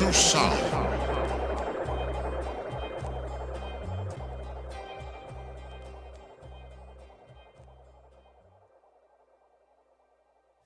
Future